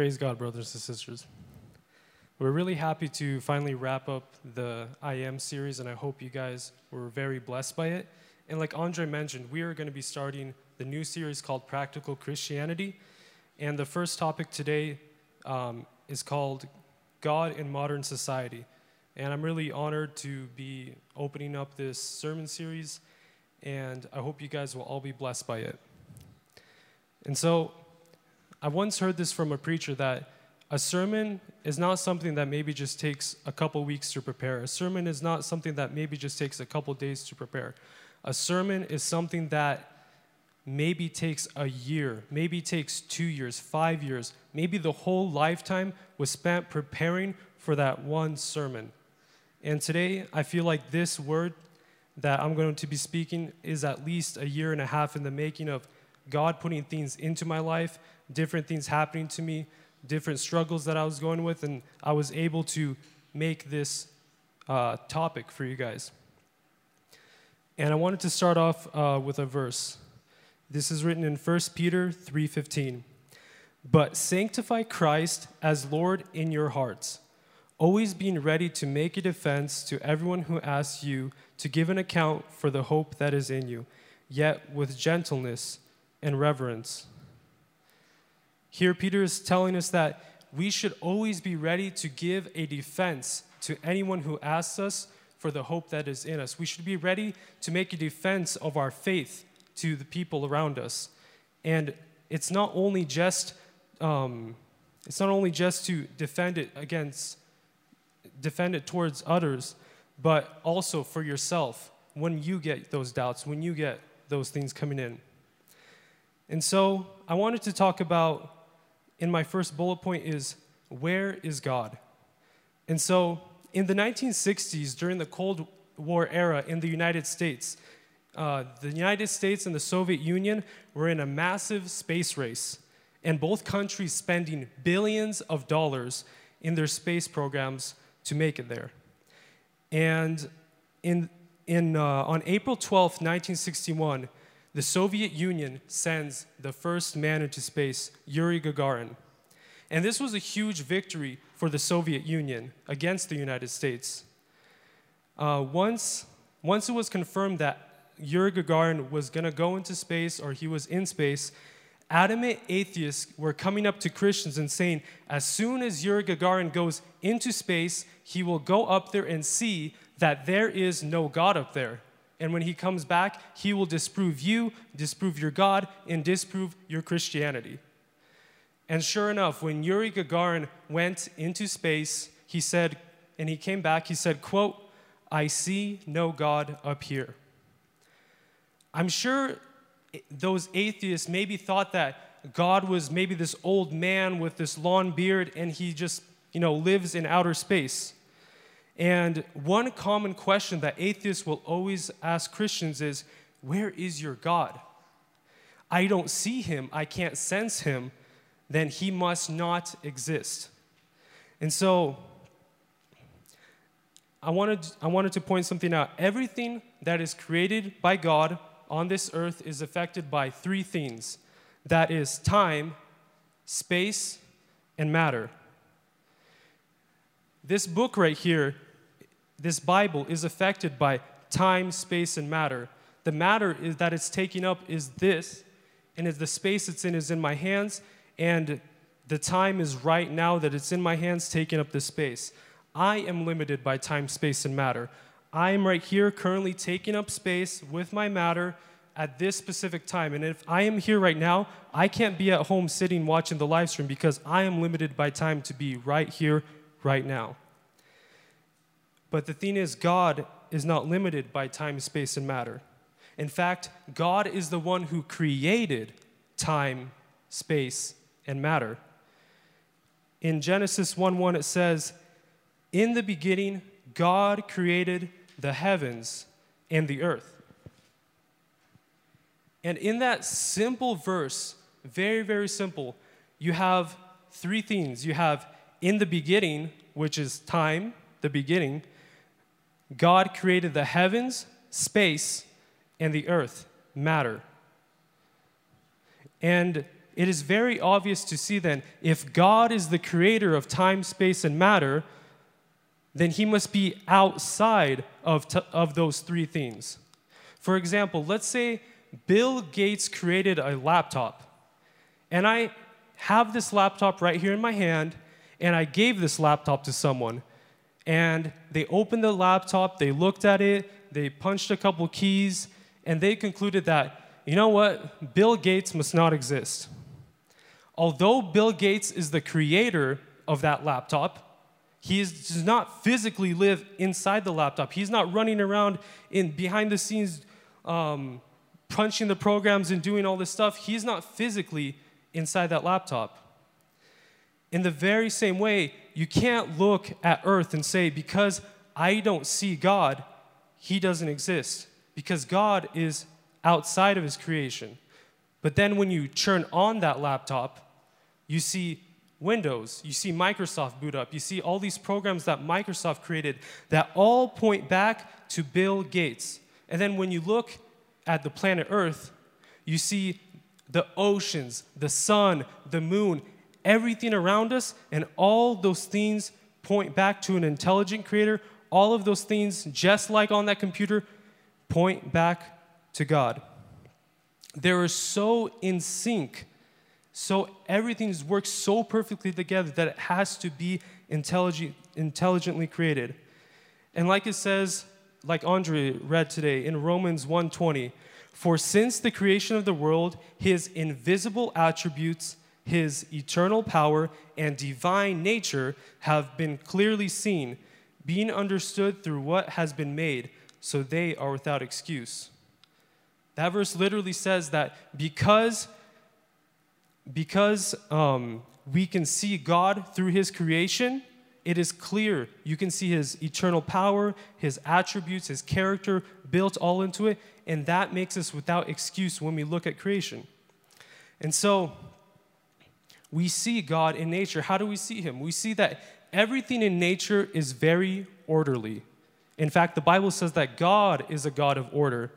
Praise God, brothers and sisters. We're really happy to finally wrap up the I Am series, and I hope you guys were very blessed by it. And like Andre mentioned, we are going to be starting the new series called Practical Christianity. And the first topic today um, is called God in Modern Society. And I'm really honored to be opening up this sermon series, and I hope you guys will all be blessed by it. And so, I once heard this from a preacher that a sermon is not something that maybe just takes a couple weeks to prepare. A sermon is not something that maybe just takes a couple days to prepare. A sermon is something that maybe takes a year, maybe takes two years, five years, maybe the whole lifetime was spent preparing for that one sermon. And today, I feel like this word that I'm going to be speaking is at least a year and a half in the making of God putting things into my life different things happening to me, different struggles that I was going with, and I was able to make this uh, topic for you guys. And I wanted to start off uh, with a verse. This is written in 1 Peter 3:15. But sanctify Christ as Lord in your hearts, always being ready to make a defense to everyone who asks you to give an account for the hope that is in you, yet with gentleness and reverence here, Peter is telling us that we should always be ready to give a defense to anyone who asks us for the hope that is in us. We should be ready to make a defense of our faith to the people around us. And it's not only just um, it's not only just to defend it against defend it towards others, but also for yourself when you get those doubts, when you get those things coming in. And so I wanted to talk about in my first bullet point is where is God? And so in the 1960s, during the Cold War era in the United States, uh, the United States and the Soviet Union were in a massive space race, and both countries spending billions of dollars in their space programs to make it there. And in, in, uh, on April 12, 1961, the Soviet Union sends the first man into space, Yuri Gagarin. And this was a huge victory for the Soviet Union against the United States. Uh, once, once it was confirmed that Yuri Gagarin was going to go into space or he was in space, adamant atheists were coming up to Christians and saying, as soon as Yuri Gagarin goes into space, he will go up there and see that there is no God up there. And when he comes back, he will disprove you, disprove your God, and disprove your Christianity. And sure enough, when Yuri Gagarin went into space, he said, and he came back, he said, quote, I see no God up here. I'm sure those atheists maybe thought that God was maybe this old man with this long beard and he just, you know, lives in outer space. And one common question that atheists will always ask Christians is, Where is your God? I don't see him, I can't sense him, then he must not exist. And so, I wanted, I wanted to point something out. Everything that is created by God on this earth is affected by three things that is, time, space, and matter. This book right here this Bible is affected by time, space, and matter. The matter is that it's taking up is this, and the space it's in is in my hands, and the time is right now that it's in my hands taking up the space. I am limited by time, space, and matter. I am right here currently taking up space with my matter at this specific time. And if I am here right now, I can't be at home sitting watching the live stream because I am limited by time to be right here, right now. But the thing is, God is not limited by time, space, and matter. In fact, God is the one who created time, space, and matter. In Genesis 1 1, it says, In the beginning, God created the heavens and the earth. And in that simple verse, very, very simple, you have three things. You have in the beginning, which is time, the beginning. God created the heavens, space, and the earth, matter. And it is very obvious to see then if God is the creator of time, space, and matter, then he must be outside of, of those three things. For example, let's say Bill Gates created a laptop, and I have this laptop right here in my hand, and I gave this laptop to someone. And they opened the laptop, they looked at it, they punched a couple keys, and they concluded that, you know what, Bill Gates must not exist. Although Bill Gates is the creator of that laptop, he is, does not physically live inside the laptop. He's not running around in behind the scenes, um, punching the programs and doing all this stuff. He's not physically inside that laptop. In the very same way, you can't look at earth and say, because I don't see God, he doesn't exist. Because God is outside of his creation. But then when you turn on that laptop, you see Windows, you see Microsoft boot up, you see all these programs that Microsoft created that all point back to Bill Gates. And then when you look at the planet Earth, you see the oceans, the sun, the moon, everything around us, and all those things point back to an intelligent creator. All of those things, just like on that computer, point back to God. They are so in sync so everything works so perfectly together that it has to be intelligent, intelligently created. And like it says, like Andre read today in Romans 1:20, for since the creation of the world, his invisible attributes, his eternal power and divine nature have been clearly seen, being understood through what has been made, so they are without excuse. That verse literally says that because because um, we can see God through His creation, it is clear. You can see His eternal power, His attributes, His character built all into it, and that makes us without excuse when we look at creation. And so, we see God in nature. How do we see Him? We see that everything in nature is very orderly. In fact, the Bible says that God is a God of order.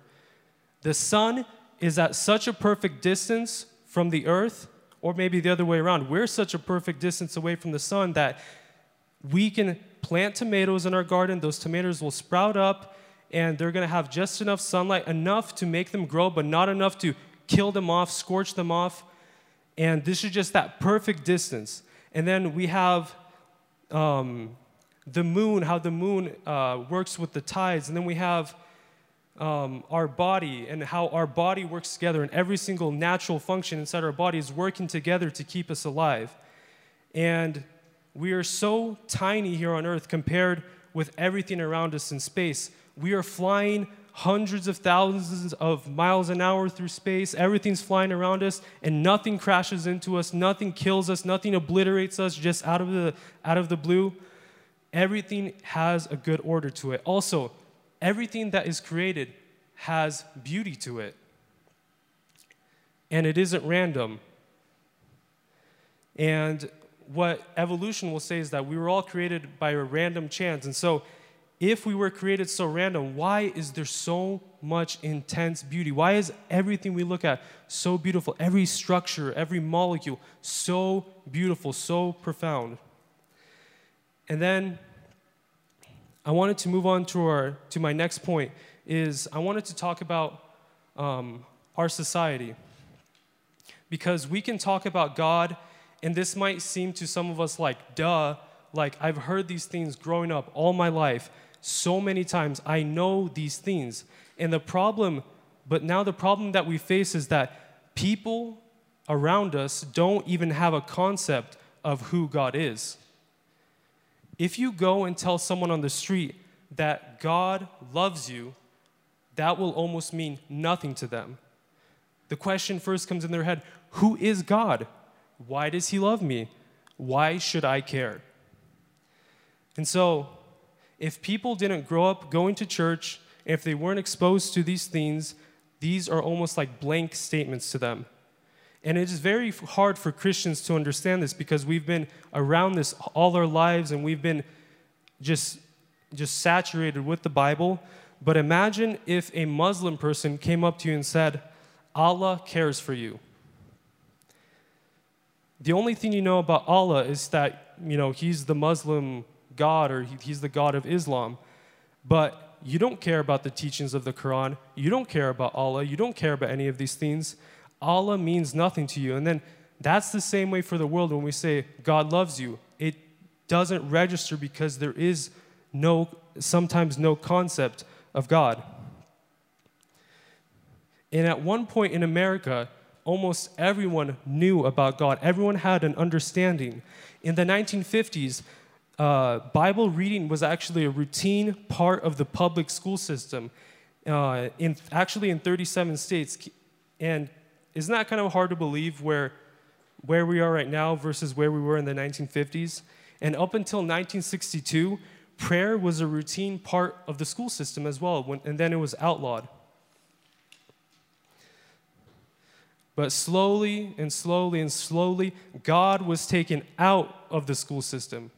The sun is at such a perfect distance from the earth or maybe the other way around. We're such a perfect distance away from the sun that we can plant tomatoes in our garden. Those tomatoes will sprout up and they're going to have just enough sunlight, enough to make them grow, but not enough to kill them off, scorch them off. And this is just that perfect distance. And then we have um, the moon, how the moon uh, works with the tides. And then we have um, our body and how our body works together, and every single natural function inside our body is working together to keep us alive. And we are so tiny here on earth compared with everything around us in space. We are flying hundreds of thousands of miles an hour through space. Everything's flying around us, and nothing crashes into us, nothing kills us, nothing obliterates us just out of the, out of the blue. Everything has a good order to it. Also, everything that is created has beauty to it. And it isn't random. And what evolution will say is that we were all created by a random chance. And so, if we were created so random, why is there so much intense beauty? Why is everything we look at so beautiful? Every structure, every molecule, so beautiful, so profound. And then I wanted to move on to, our, to my next point is I wanted to talk about um, our society. Because we can talk about God, and this might seem to some of us like, duh, like I've heard these things growing up all my life so many times. I know these things. And the problem, but now the problem that we face is that people around us don't even have a concept of who God is. If you go and tell someone on the street that God loves you, that will almost mean nothing to them. The question first comes in their head Who is God? Why does He love me? Why should I care? And so, if people didn't grow up going to church, if they weren't exposed to these things, these are almost like blank statements to them. And it is very hard for Christians to understand this because we've been around this all our lives and we've been just, just saturated with the Bible. But imagine if a Muslim person came up to you and said, Allah cares for you. the only thing you know about Allah is that, you know, he's the Muslim God or he, he's the God of Islam. But you don't care about the teachings of the Quran. You don't care about Allah. You don't care about any of these things. Allah means nothing to you. And then that's the same way for the world when we say God loves you. It doesn't register because there is no, sometimes no concept of God. And at one point in America, almost everyone knew about God. Everyone had an understanding. In the 1950s, uh, Bible reading was actually a routine part of the public school system, uh, in, actually in 37 states. And isn't that kind of hard to believe where, where we are right now versus where we were in the 1950s? And up until 1962, prayer was a routine part of the school system as well, when, and then it was outlawed. But slowly and slowly and slowly, God was taken out of the school system.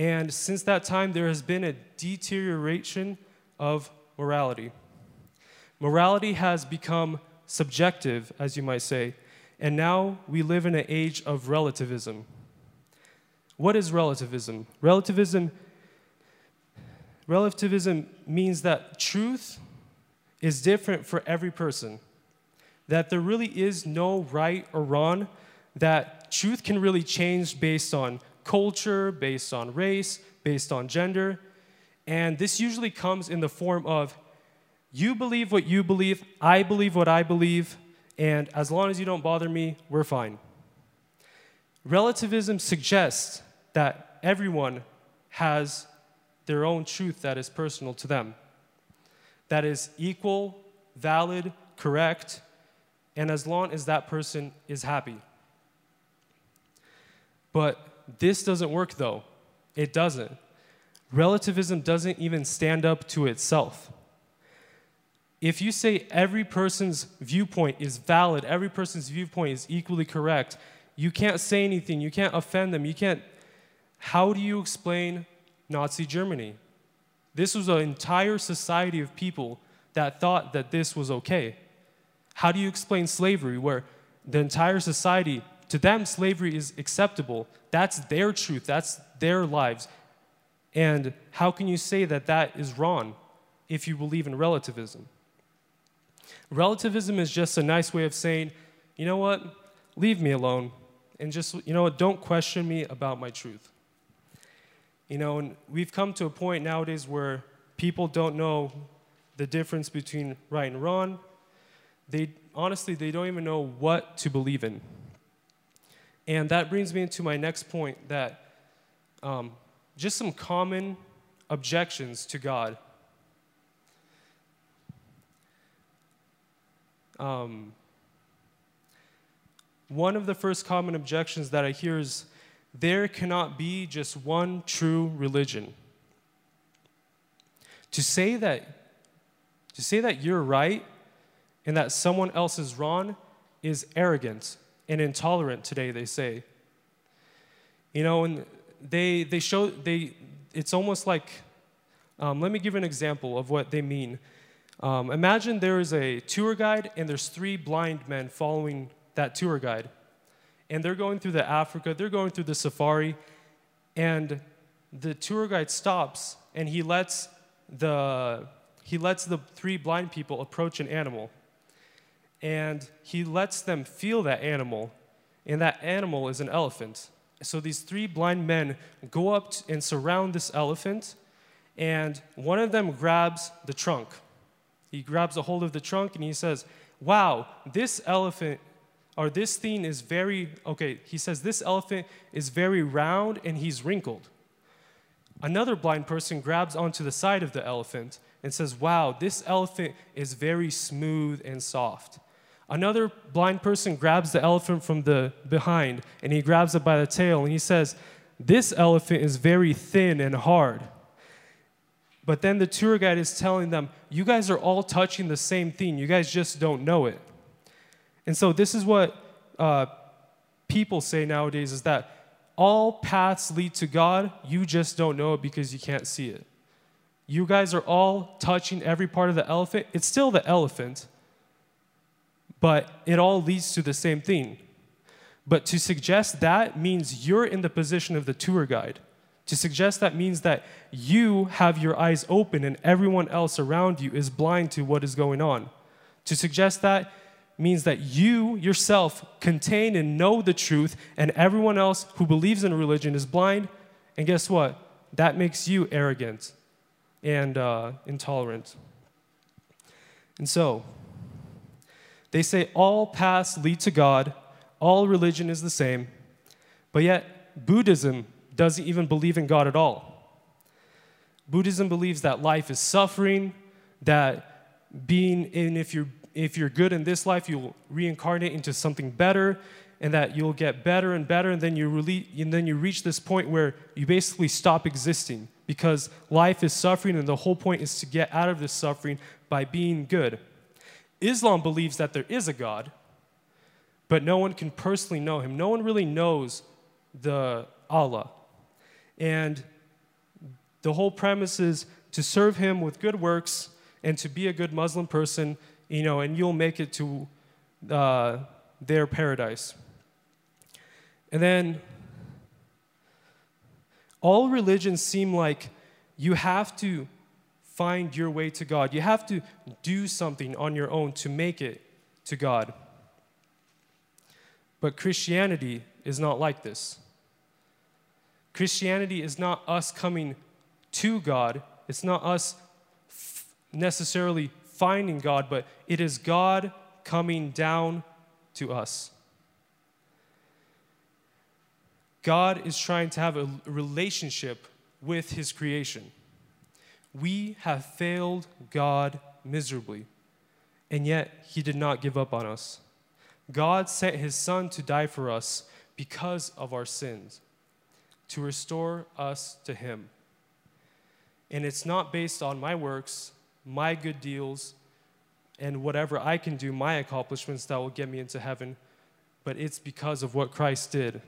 And since that time, there has been a deterioration of morality. Morality has become subjective, as you might say, and now we live in an age of relativism. What is relativism? Relativism relativism means that truth is different for every person that there really is no right or wrong, that truth can really change based on culture, based on race, based on gender. And this usually comes in the form of you believe what you believe, I believe what I believe, and as long as you don't bother me, we're fine. Relativism suggests that everyone has their own truth that is personal to them, that is equal, valid, correct, and as long as that person is happy. But this doesn't work though. It doesn't. Relativism doesn't even stand up to itself. If you say every person's viewpoint is valid, every person's viewpoint is equally correct, you can't say anything, you can't offend them, you can't. How do you explain Nazi Germany? This was an entire society of people that thought that this was okay. How do you explain slavery where the entire society, to them, slavery is acceptable? That's their truth, that's their lives. And how can you say that that is wrong if you believe in relativism? Relativism is just a nice way of saying, you know what, leave me alone. And just, you know what, don't question me about my truth. You know, and we've come to a point nowadays where people don't know the difference between right and wrong they honestly they don't even know what to believe in. And that brings me into my next point that um, just some common objections to God. Um, one of the first common objections that I hear is there cannot be just one true religion. To say that to say that you're right and that someone else is wrong is arrogant and intolerant today, they say. You know, and they, they show, they, it's almost like, um, let me give an example of what they mean. Um, imagine there is a tour guide and there's three blind men following that tour guide. And they're going through the Africa, they're going through the safari, and the tour guide stops and he lets the, he lets the three blind people approach an animal and he lets them feel that animal, and that animal is an elephant. So these three blind men go up and surround this elephant, and one of them grabs the trunk. He grabs a hold of the trunk and he says, Wow, this elephant or this thing is very, okay, he says, This elephant is very round and he's wrinkled. Another blind person grabs onto the side of the elephant and says, Wow, this elephant is very smooth and soft. Another blind person grabs the elephant from the behind and he grabs it by the tail and he says, This elephant is very thin and hard. But then the tour guide is telling them, You guys are all touching the same thing. You guys just don't know it. And so, this is what uh, people say nowadays is that all paths lead to God. You just don't know it because you can't see it. You guys are all touching every part of the elephant. It's still the elephant but it all leads to the same thing. But to suggest that means you're in the position of the tour guide. To suggest that means that you have your eyes open and everyone else around you is blind to what is going on. To suggest that means that you yourself contain and know the truth, and everyone else who believes in religion is blind. And guess what? That makes you arrogant and uh, intolerant. And so, they say all paths lead to God, all religion is the same, but yet Buddhism doesn't even believe in God at all. Buddhism believes that life is suffering, that being in, if you're, if you're good in this life, you'll reincarnate into something better, and that you'll get better and better, and then you, really, and then you reach this point where you basically stop existing because life is suffering, and the whole point is to get out of this suffering by being good. Islam believes that there is a God, but no one can personally know him. No one really knows the Allah. And the whole premise is to serve him with good works and to be a good Muslim person, you know, and you'll make it to uh, their paradise. And then all religions seem like you have to find your way to God. You have to do something on your own to make it to God. But Christianity is not like this. Christianity is not us coming to God, it's not us f- necessarily finding God, but it is God coming down to us. God is trying to have a relationship with his creation. We have failed God miserably, and yet he did not give up on us. God sent his son to die for us because of our sins to restore us to Him. And it's not based on my works, my good deals, and whatever I can do, my accomplishments that will get me into heaven, but it's because of what Christ did.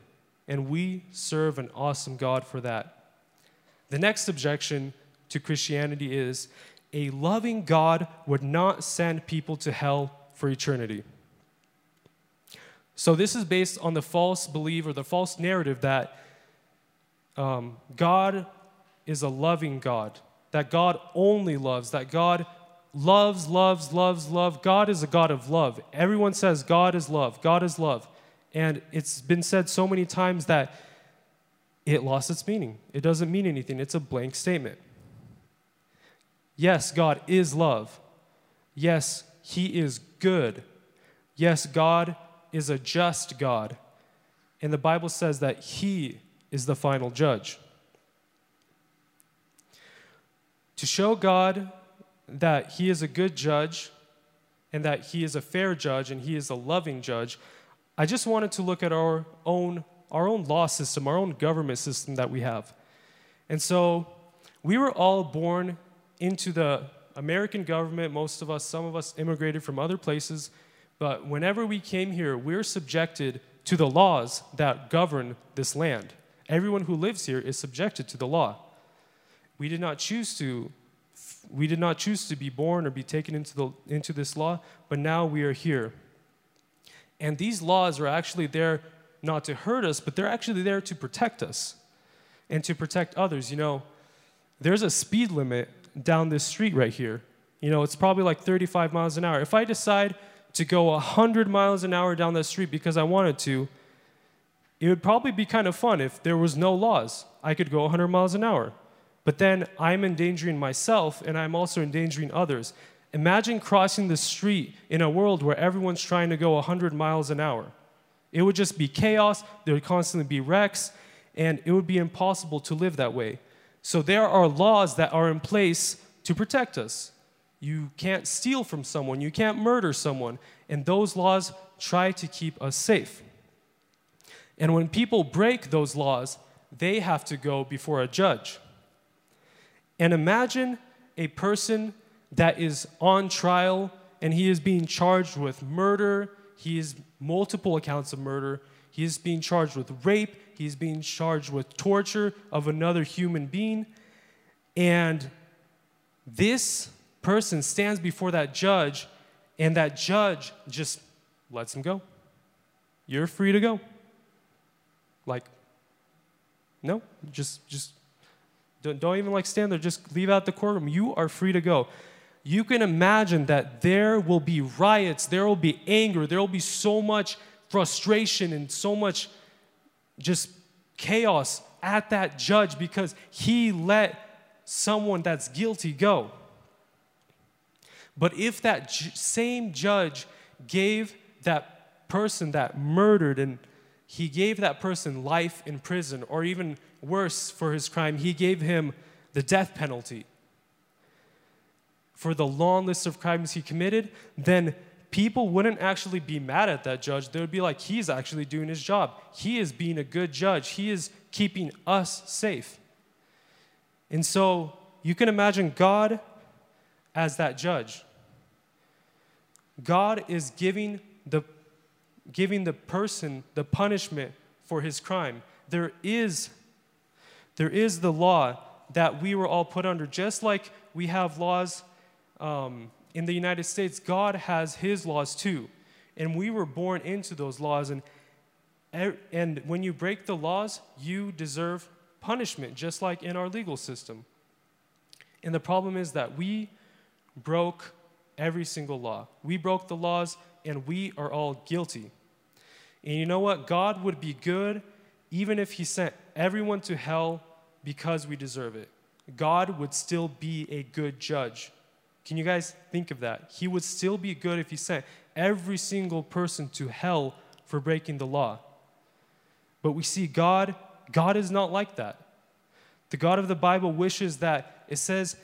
And we serve an awesome God for that. The next objection to Christianity is a loving God would not send people to hell for eternity. So, this is based on the false belief or the false narrative that um, God is a loving God, that God only loves, that God loves, loves, loves, love. God is a God of love. Everyone says God is love, God is love. And it's been said so many times that it lost its meaning. It doesn't mean anything, it's a blank statement. Yes, God is love. Yes, He is good. Yes, God is a just God. And the Bible says that He is the final judge. To show God that He is a good judge and that He is a fair judge and He is a loving judge, I just wanted to look at our own, our own law system, our own government system that we have. And so we were all born into the American government. Most of us, some of us immigrated from other places. But whenever we came here, we're subjected to the laws that govern this land. Everyone who lives here is subjected to the law. We did not choose to we did not choose to be born or be taken into, the, into this law, but now we are here. And these laws are actually there not to hurt us, but they're actually there to protect us and to protect others. You know, there's a speed limit down this street right here. You know, it's probably like 35 miles an hour. If I decide to go 100 miles an hour down that street because I wanted to, it would probably be kind of fun if there was no laws. I could go 100 miles an hour. But then I'm endangering myself and I'm also endangering others. Imagine crossing the street in a world where everyone's trying to go 100 miles an hour. It would just be chaos, there would constantly be wrecks, and it would be impossible to live that way. So there are laws that are in place to protect us. You can't steal from someone, you can't murder someone, and those laws try to keep us safe. And when people break those laws, they have to go before a judge. And imagine a person that is on trial and he is being charged with murder, he is multiple accounts of murder, he is being charged with rape, he is being charged with torture of another human being. And this person stands before that judge, and that judge just lets him go. You're free to go. Like, no, just, just don't, don't even like stand there, just leave out the courtroom. You are free to go. You can imagine that there will be riots, there will be anger, there will be so much frustration and so much just chaos at that judge because he let someone that's guilty go. But if that same judge gave that person that murdered and he gave that person life in prison, or even worse for his crime, he gave him the death penalty for the long list of crimes he committed, then people wouldn't actually be mad at that judge. They would be like, he's actually doing his job. He is being a good judge. He is keeping us safe. And so you can imagine God as that judge. God is giving the, giving the person the punishment for his crime. There is, there is the law that we were all put under, just like we have laws um, in the United States, God has his laws too. And we were born into those laws. And, er, and when you break the laws, you deserve punishment, just like in our legal system. And the problem is that we broke every single law. We broke the laws, and we are all guilty. And you know what? God would be good even if He sent everyone to hell because we deserve it. God would still be a good judge. Can you guys think of that? He would still be good if He sent every single person to hell for breaking the law. But we see God, God is not like that. The God of the Bible wishes that it says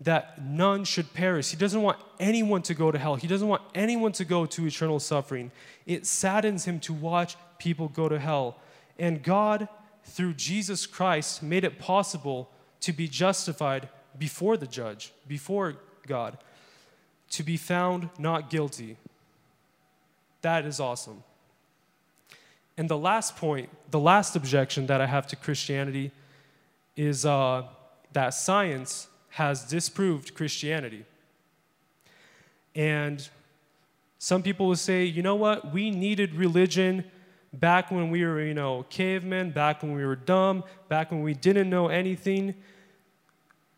that none should perish. He doesn't want anyone to go to hell. He doesn't want anyone to go to eternal suffering. It saddens him to watch people go to hell. And God, through Jesus Christ, made it possible to be justified before the judge, before God, to be found not guilty. That is awesome. And the last point, the last objection that I have to Christianity is uh, that science has disproved Christianity. And some people will say, you know what, we needed religion back when we were, you know, cavemen, back when we were dumb, back when we didn't know anything.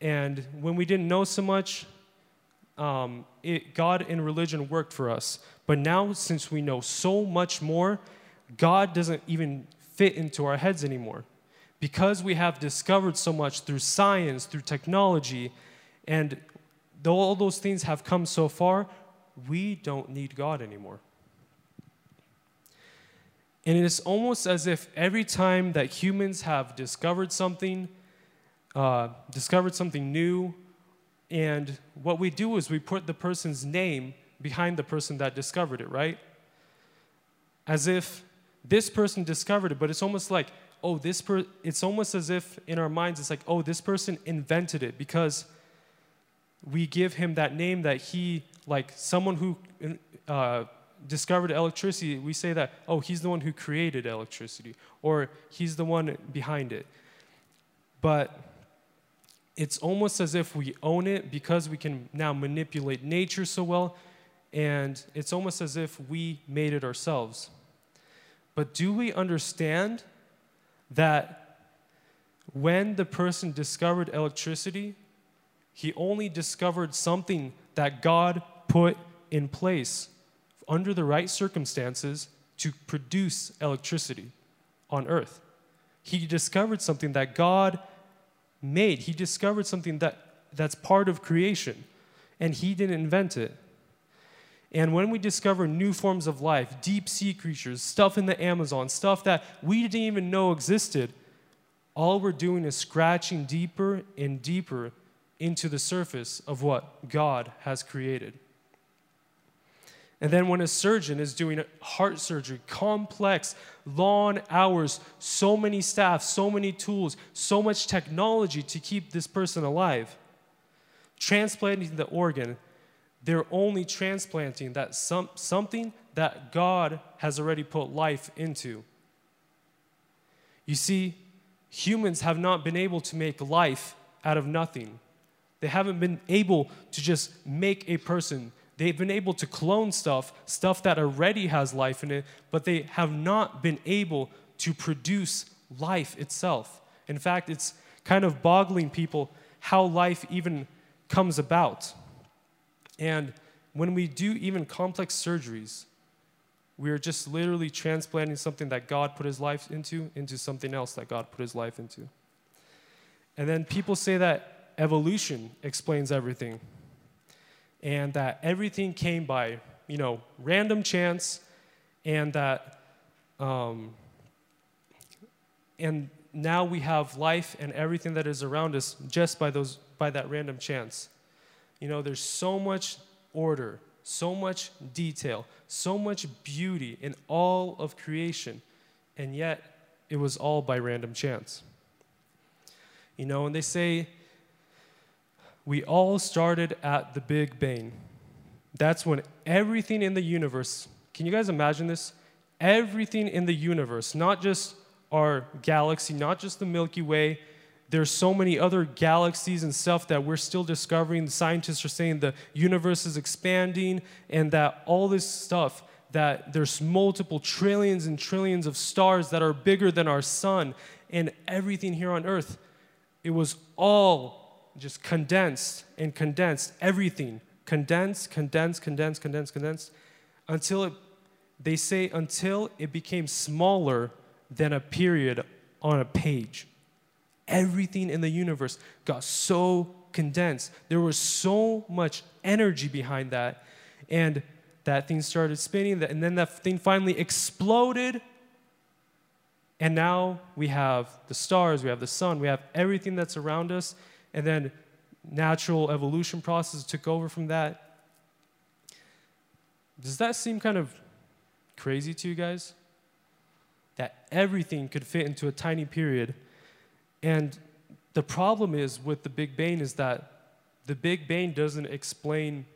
And when we didn't know so much, um, it, God and religion worked for us. But now, since we know so much more, God doesn't even fit into our heads anymore because we have discovered so much through science, through technology, and though all those things have come so far, we don't need God anymore. And it is almost as if every time that humans have discovered something, uh, discovered something new, and what we do is we put the person's name behind the person that discovered it, right? As if this person discovered it, but it's almost like oh, this per, it's almost as if in our minds it's like, oh, this person invented it because we give him that name that he, like someone who uh, discovered electricity, we say that, oh, he's the one who created electricity or he's the one behind it. But it's almost as if we own it because we can now manipulate nature so well, and it's almost as if we made it ourselves. But do we understand that when the person discovered electricity, he only discovered something that God put in place under the right circumstances to produce electricity on earth. He discovered something that God made. He discovered something that, that's part of creation, and he didn't invent it. And when we discover new forms of life, deep sea creatures, stuff in the Amazon, stuff that we didn't even know existed, all we're doing is scratching deeper and deeper into the surface of what God has created. And then when a surgeon is doing heart surgery, complex, long hours, so many staff, so many tools, so much technology to keep this person alive, transplanting the organ, they're only transplanting that some, something that God has already put life into. You see, humans have not been able to make life out of nothing. They haven't been able to just make a person. They've been able to clone stuff, stuff that already has life in it, but they have not been able to produce life itself. In fact, it's kind of boggling people how life even comes about. And when we do even complex surgeries, we are just literally transplanting something that God put his life into into something else that God put his life into. And then people say that evolution explains everything and that everything came by, you know, random chance and that um, and now we have life and everything that is around us just by those by that random chance. You know, there's so much order, so much detail, so much beauty in all of creation, and yet it was all by random chance. You know, and they say we all started at the Big Bang. That's when everything in the universe, can you guys imagine this? Everything in the universe, not just our galaxy, not just the Milky Way, there's so many other galaxies and stuff that we're still discovering. The scientists are saying the universe is expanding and that all this stuff that there's multiple trillions and trillions of stars that are bigger than our sun and everything here on earth it was all just condensed and condensed everything condensed condensed condensed condensed condensed until it they say until it became smaller than a period on a page everything in the universe got so condensed. There was so much energy behind that. And that thing started spinning, and then that thing finally exploded. And now we have the stars, we have the sun, we have everything that's around us. And then natural evolution process took over from that. Does that seem kind of crazy to you guys? That everything could fit into a tiny period and the problem is with the Big Bang is that the Big Bang doesn't explain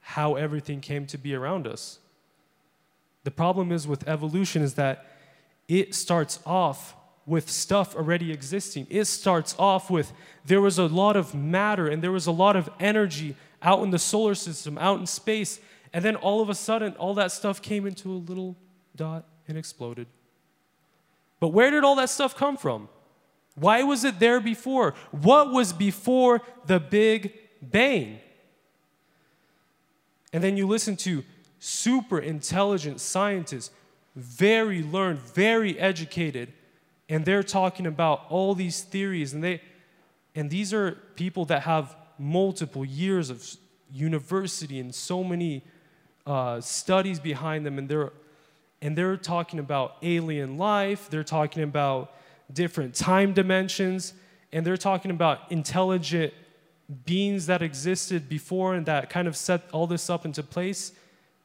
how everything came to be around us. The problem is with evolution is that it starts off with stuff already existing. It starts off with there was a lot of matter and there was a lot of energy out in the solar system, out in space, and then all of a sudden all that stuff came into a little dot and exploded. But where did all that stuff come from? Why was it there before? What was before the Big Bang? And then you listen to super intelligent scientists, very learned, very educated, and they're talking about all these theories and they and these are people that have multiple years of university and so many uh, studies behind them and they're and they're talking about alien life they're talking about different time dimensions, and they're talking about intelligent beings that existed before and that kind of set all this up into place,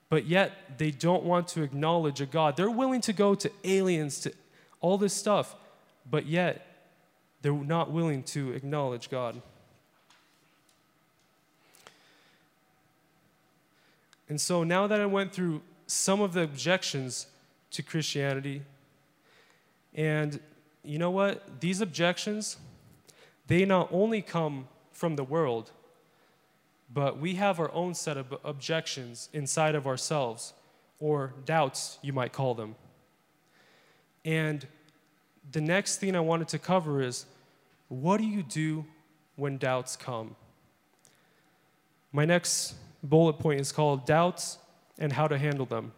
but yet they don't want to acknowledge a God. They're willing to go to aliens, to all this stuff, but yet they're not willing to acknowledge God. And so now that I went through some of the objections to Christianity, and you know what? These objections, they not only come from the world, but we have our own set of objections inside of ourselves, or doubts, you might call them. And the next thing I wanted to cover is what do you do when doubts come? My next bullet point is called Doubts and How to Handle Them.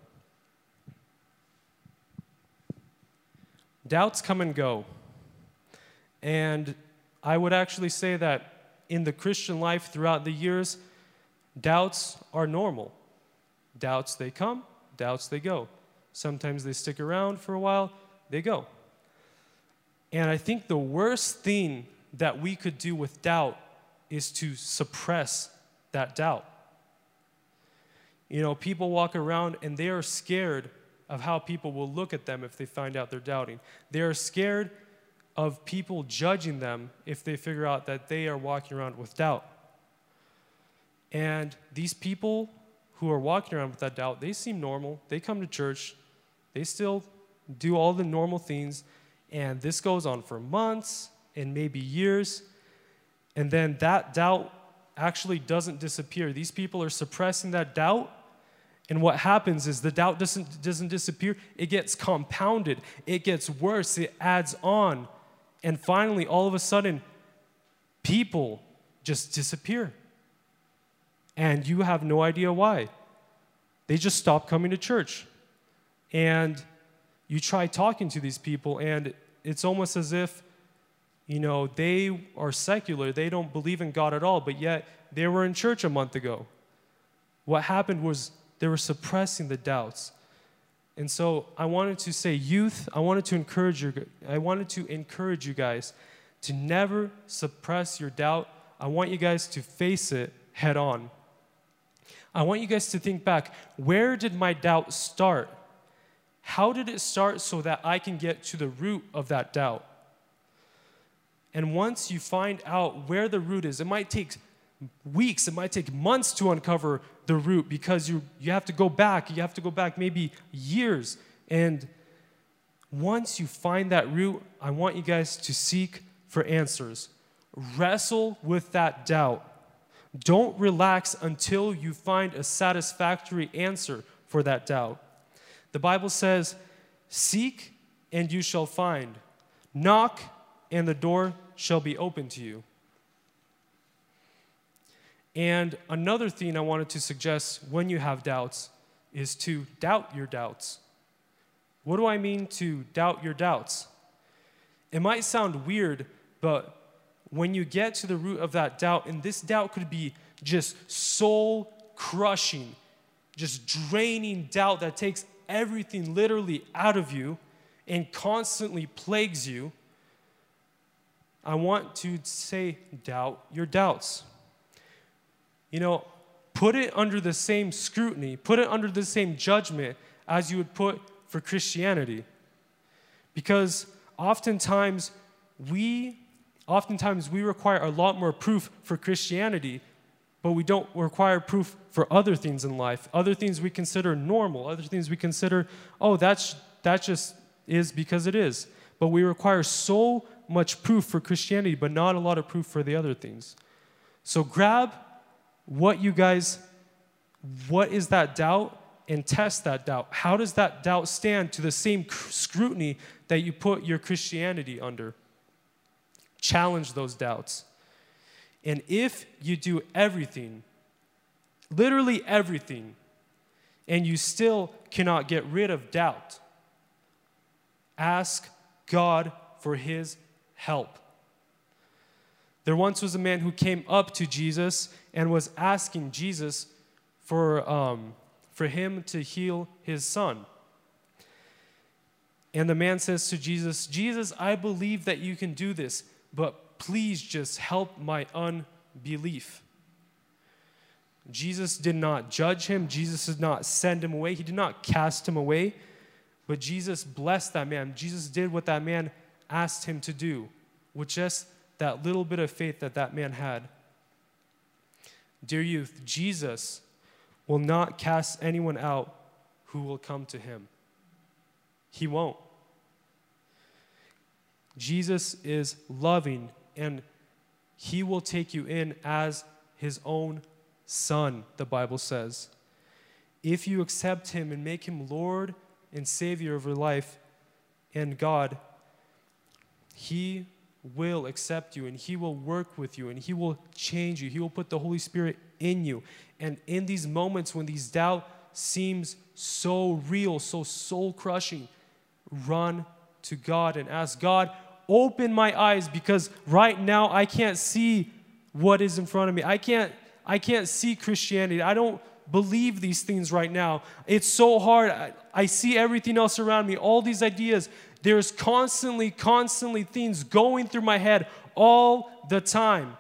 Doubts come and go. And I would actually say that in the Christian life throughout the years, doubts are normal. Doubts, they come, doubts, they go. Sometimes they stick around for a while, they go. And I think the worst thing that we could do with doubt is to suppress that doubt. You know, people walk around and they are scared of how people will look at them if they find out they're doubting. They are scared of people judging them if they figure out that they are walking around with doubt. And these people who are walking around with that doubt, they seem normal. They come to church, they still do all the normal things, and this goes on for months and maybe years. And then that doubt actually doesn't disappear. These people are suppressing that doubt And what happens is the doubt doesn't, doesn't disappear, it gets compounded, it gets worse, it adds on. And finally, all of a sudden, people just disappear. And you have no idea why. They just stop coming to church. And you try talking to these people, and it's almost as if, you know, they are secular, they don't believe in God at all, but yet they were in church a month ago. What happened was they were suppressing the doubts. And so I wanted to say, youth, I wanted to encourage you, I wanted to encourage you guys to never suppress your doubt. I want you guys to face it head on. I want you guys to think back where did my doubt start? How did it start so that I can get to the root of that doubt? And once you find out where the root is, it might take weeks, it might take months to uncover the root because you, you have to go back. You have to go back maybe years. And once you find that root, I want you guys to seek for answers. Wrestle with that doubt. Don't relax until you find a satisfactory answer for that doubt. The Bible says, Seek and you shall find, knock and the door shall be open to you. And another thing I wanted to suggest when you have doubts is to doubt your doubts. What do I mean to doubt your doubts? It might sound weird, but when you get to the root of that doubt, and this doubt could be just soul crushing, just draining doubt that takes everything literally out of you and constantly plagues you, I want to say, doubt your doubts you know, put it under the same scrutiny, put it under the same judgment as you would put for Christianity. Because oftentimes we oftentimes we require a lot more proof for Christianity, but we don't require proof for other things in life. Other things we consider normal, other things we consider, oh, that's that just is because it is. But we require so much proof for Christianity, but not a lot of proof for the other things. So grab what you guys, what is that doubt? And test that doubt. How does that doubt stand to the same scrutiny that you put your Christianity under? Challenge those doubts. And if you do everything, literally everything, and you still cannot get rid of doubt, ask God for his help. There once was a man who came up to Jesus and was asking Jesus for, um, for him to heal his son. And the man says to Jesus, Jesus, I believe that you can do this, but please just help my unbelief. Jesus did not judge him, Jesus did not send him away, he did not cast him away, but Jesus blessed that man. Jesus did what that man asked him to do, with just that little bit of faith that that man had. Dear youth, Jesus will not cast anyone out who will come to him. He won't. Jesus is loving and he will take you in as his own son, the Bible says. If you accept him and make him Lord and Savior of your life and God, he will accept you and He will work with you and He will change you. He will put the Holy Spirit in you. And in these moments when these doubt seems so real, so soul crushing, run to God and ask God, open my eyes because right now I can't see what is in front of me. I can't I can't see Christianity. I don't believe these things right now. It's so hard. I, I see everything else around me, all these ideas. There's constantly, constantly things going through my head all the time.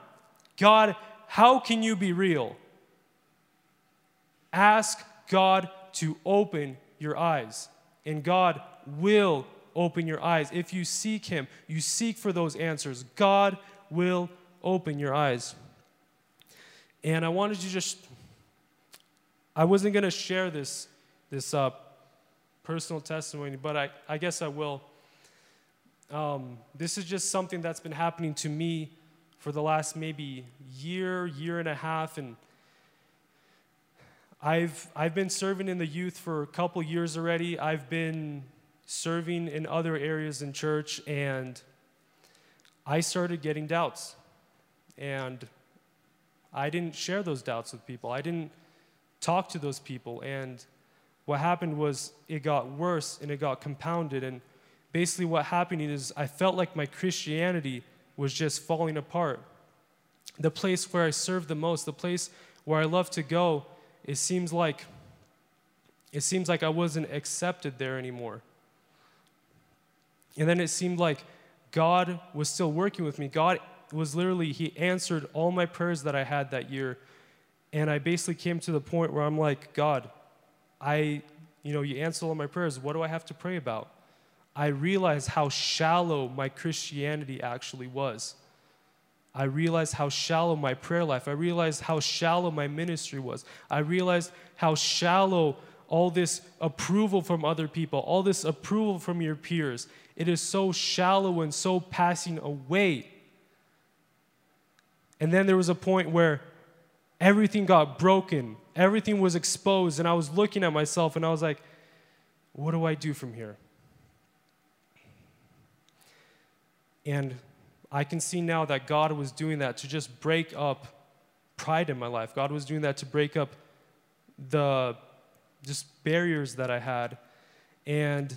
God, how can you be real? Ask God to open your eyes, and God will open your eyes. If you seek Him, you seek for those answers, God will open your eyes. And I wanted to just, I wasn't going to share this, this uh, personal testimony, but I, I guess I will. Um, this is just something that's been happening to me for the last maybe year, year and a half, and I've, I've been serving in the youth for a couple years already. I've been serving in other areas in church, and I started getting doubts. And I didn't share those doubts with people. I didn't talk to those people. And what happened was it got worse and it got compounded. And basically, what happened is I felt like my Christianity was just falling apart. The place where I served the most, the place where I love to go, it seems like it seems like I wasn't accepted there anymore. And then it seemed like God was still working with me. God was literally, He answered all my prayers that I had that year. And I basically came to the point where I'm like, God, I, you know, you answered all my prayers. What do I have to pray about? I realized how shallow my Christianity actually was. I realized how shallow my prayer life. I realized how shallow my ministry was. I realized how shallow all this approval from other people, all this approval from your peers. It is so shallow and so passing away. And then there was a point where everything got broken, everything was exposed, and I was looking at myself and I was like, what do I do from here? And I can see now that God was doing that to just break up pride in my life. God was doing that to break up the just barriers that I had. And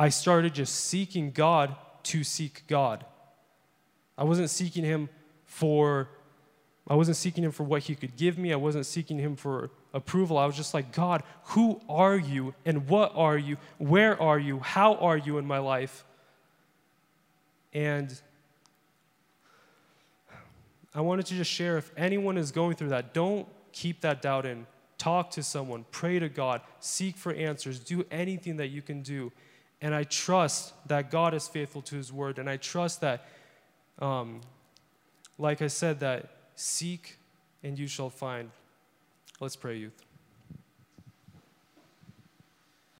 I started just seeking God to seek God. I wasn't seeking Him for I wasn't seeking him for what he could give me. I wasn't seeking him for approval. I was just like, God, who are you and what are you? Where are you? How are you in my life? And I wanted to just share if anyone is going through that, don't keep that doubt in. Talk to someone, pray to God, seek for answers, do anything that you can do. And I trust that God is faithful to his word. And I trust that, um, like I said, that Seek and you shall find. Let's pray, youth.